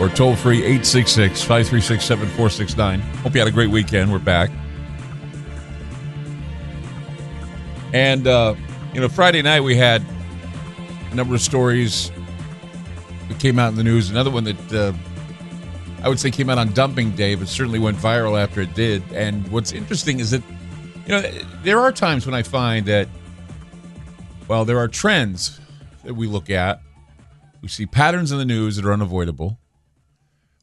or toll free 866 536 7469. Hope you had a great weekend. We're back. And, uh, you know, Friday night we had a number of stories that came out in the news. Another one that uh, I would say came out on dumping day, but certainly went viral after it did. And what's interesting is that, you know, there are times when I find that, well, there are trends that we look at. We see patterns in the news that are unavoidable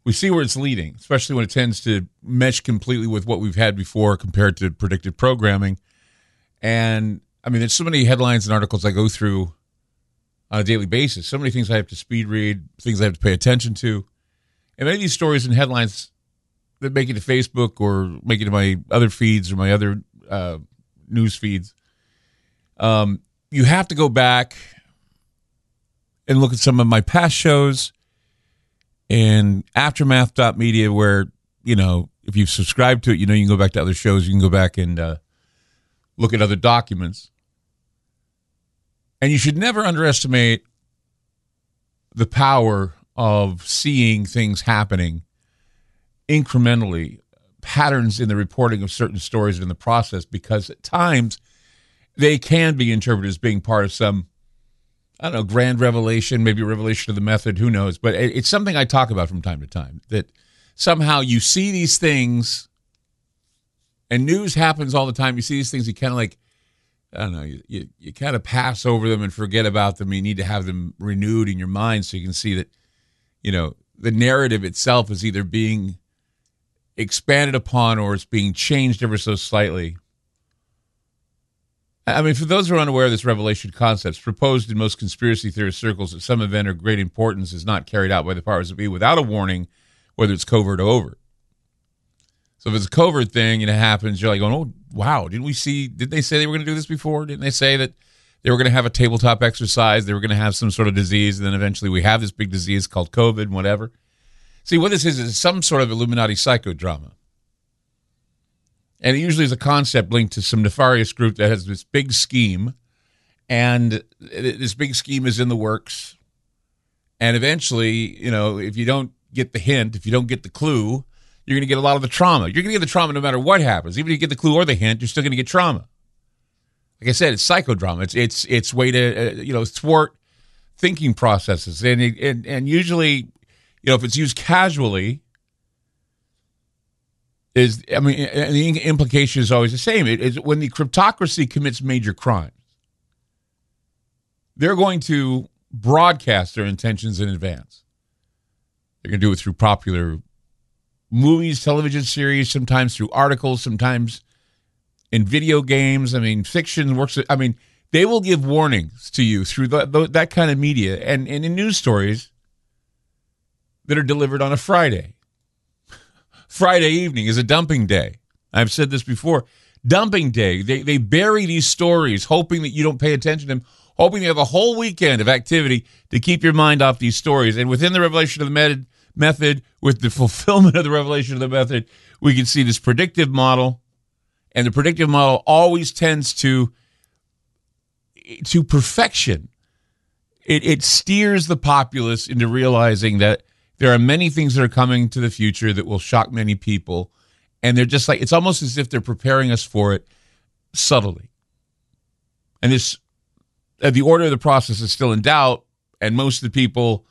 we see where it's leading, especially when it tends to mesh completely with what we've had before compared to predictive programming. And I mean, there's so many headlines and articles I go through on a daily basis. So many things I have to speed read, things I have to pay attention to. And many of these stories and headlines that make it to Facebook or make it to my other feeds or my other uh, news feeds, um, you have to go back and look at some of my past shows and aftermath.media where you know if you've subscribed to it you know you can go back to other shows. You can go back and uh, look at other documents. And you should never underestimate the power of seeing things happening incrementally patterns in the reporting of certain stories in the process because at times they can be interpreted as being part of some I don't know, grand revelation, maybe revelation of the method, who knows? But it's something I talk about from time to time that somehow you see these things and news happens all the time. You see these things, you kind of like, I don't know, you, you, you kind of pass over them and forget about them. You need to have them renewed in your mind so you can see that, you know, the narrative itself is either being expanded upon or it's being changed ever so slightly I mean, for those who are unaware of this revelation concept, proposed in most conspiracy theorist circles that some event of great importance is not carried out by the powers that be without a warning, whether it's covert or overt. So if it's a covert thing and it happens, you're like oh, wow, didn't we see, did they say they were going to do this before? Didn't they say that they were going to have a tabletop exercise? They were going to have some sort of disease. And then eventually we have this big disease called COVID and whatever. See, what this is is some sort of Illuminati psychodrama. And it usually is a concept linked to some nefarious group that has this big scheme. And this big scheme is in the works. And eventually, you know, if you don't get the hint, if you don't get the clue, you're going to get a lot of the trauma. You're going to get the trauma no matter what happens. Even if you get the clue or the hint, you're still going to get trauma. Like I said, it's psychodrama. It's it's it's way to uh, you know thwart thinking processes, and, and and usually, you know, if it's used casually, is I mean, the implication is always the same. It is when the cryptocracy commits major crimes, they're going to broadcast their intentions in advance. They're going to do it through popular movies, television series, sometimes through articles, sometimes in video games. I mean, fiction works. I mean, they will give warnings to you through the, the, that kind of media and, and in news stories that are delivered on a Friday Friday evening is a dumping day. I've said this before. Dumping day. They, they bury these stories, hoping that you don't pay attention to them, hoping you have a whole weekend of activity to keep your mind off these stories. And within the revelation of the method, method with the fulfillment of the revelation of the method, we can see this predictive model. And the predictive model always tends to to perfection. It, it steers the populace into realizing that there are many things that are coming to the future that will shock many people. And they're just like, it's almost as if they're preparing us for it subtly. And this, uh, the order of the process is still in doubt. And most of the people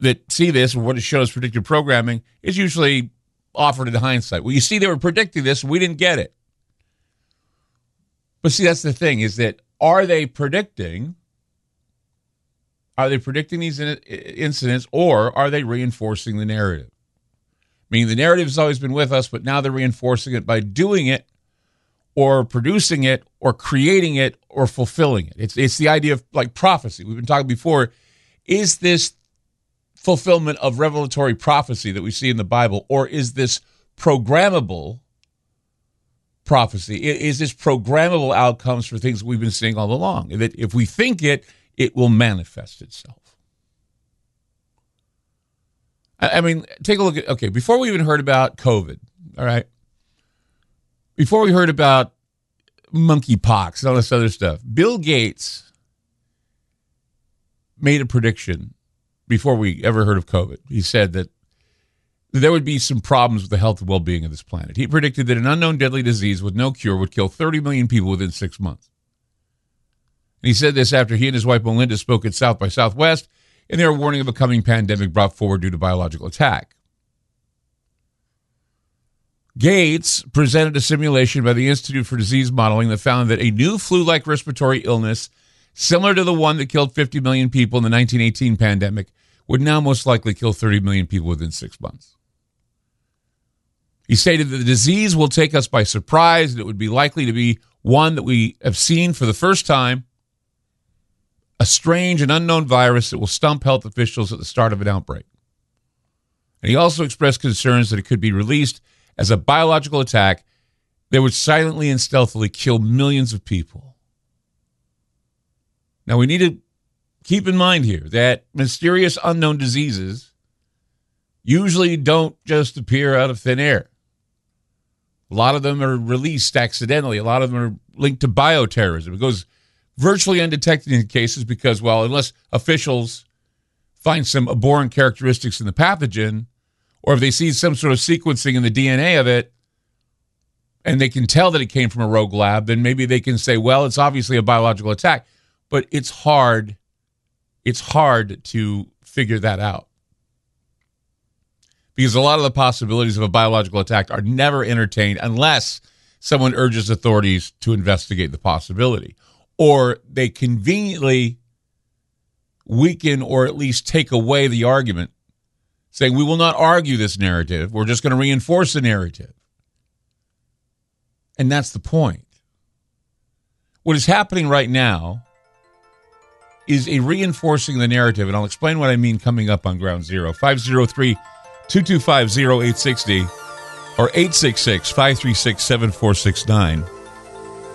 that see this, or what it shows predictive programming, is usually offered in hindsight. Well, you see, they were predicting this, we didn't get it. But see, that's the thing is that are they predicting are they predicting these incidents or are they reinforcing the narrative? Meaning the narrative has always been with us, but now they're reinforcing it by doing it or producing it or creating it or fulfilling it. It's, it's the idea of like prophecy. We've been talking before. Is this fulfillment of revelatory prophecy that we see in the Bible, or is this programmable prophecy? Is this programmable outcomes for things we've been seeing all along? That if we think it, it will manifest itself. I mean, take a look at, okay, before we even heard about COVID, all right, before we heard about monkeypox and all this other stuff, Bill Gates made a prediction before we ever heard of COVID. He said that there would be some problems with the health and well being of this planet. He predicted that an unknown deadly disease with no cure would kill 30 million people within six months. And he said this after he and his wife Melinda spoke at South by Southwest and they were warning of a coming pandemic brought forward due to biological attack. Gates presented a simulation by the Institute for Disease Modeling that found that a new flu like respiratory illness, similar to the one that killed 50 million people in the 1918 pandemic, would now most likely kill 30 million people within six months. He stated that the disease will take us by surprise and it would be likely to be one that we have seen for the first time a strange and unknown virus that will stump health officials at the start of an outbreak. And he also expressed concerns that it could be released as a biological attack that would silently and stealthily kill millions of people. Now, we need to keep in mind here that mysterious unknown diseases usually don't just appear out of thin air. A lot of them are released accidentally. A lot of them are linked to bioterrorism. It goes virtually undetected in cases because, well, unless officials find some abhorrent characteristics in the pathogen, or if they see some sort of sequencing in the DNA of it, and they can tell that it came from a rogue lab, then maybe they can say, well, it's obviously a biological attack. But it's hard. It's hard to figure that out. Because a lot of the possibilities of a biological attack are never entertained unless someone urges authorities to investigate the possibility or they conveniently weaken or at least take away the argument, saying, We will not argue this narrative. We're just going to reinforce the narrative. And that's the point. What is happening right now is a reinforcing the narrative, and I'll explain what I mean coming up on Ground Zero. 503 225 0860 or 866 536 7469.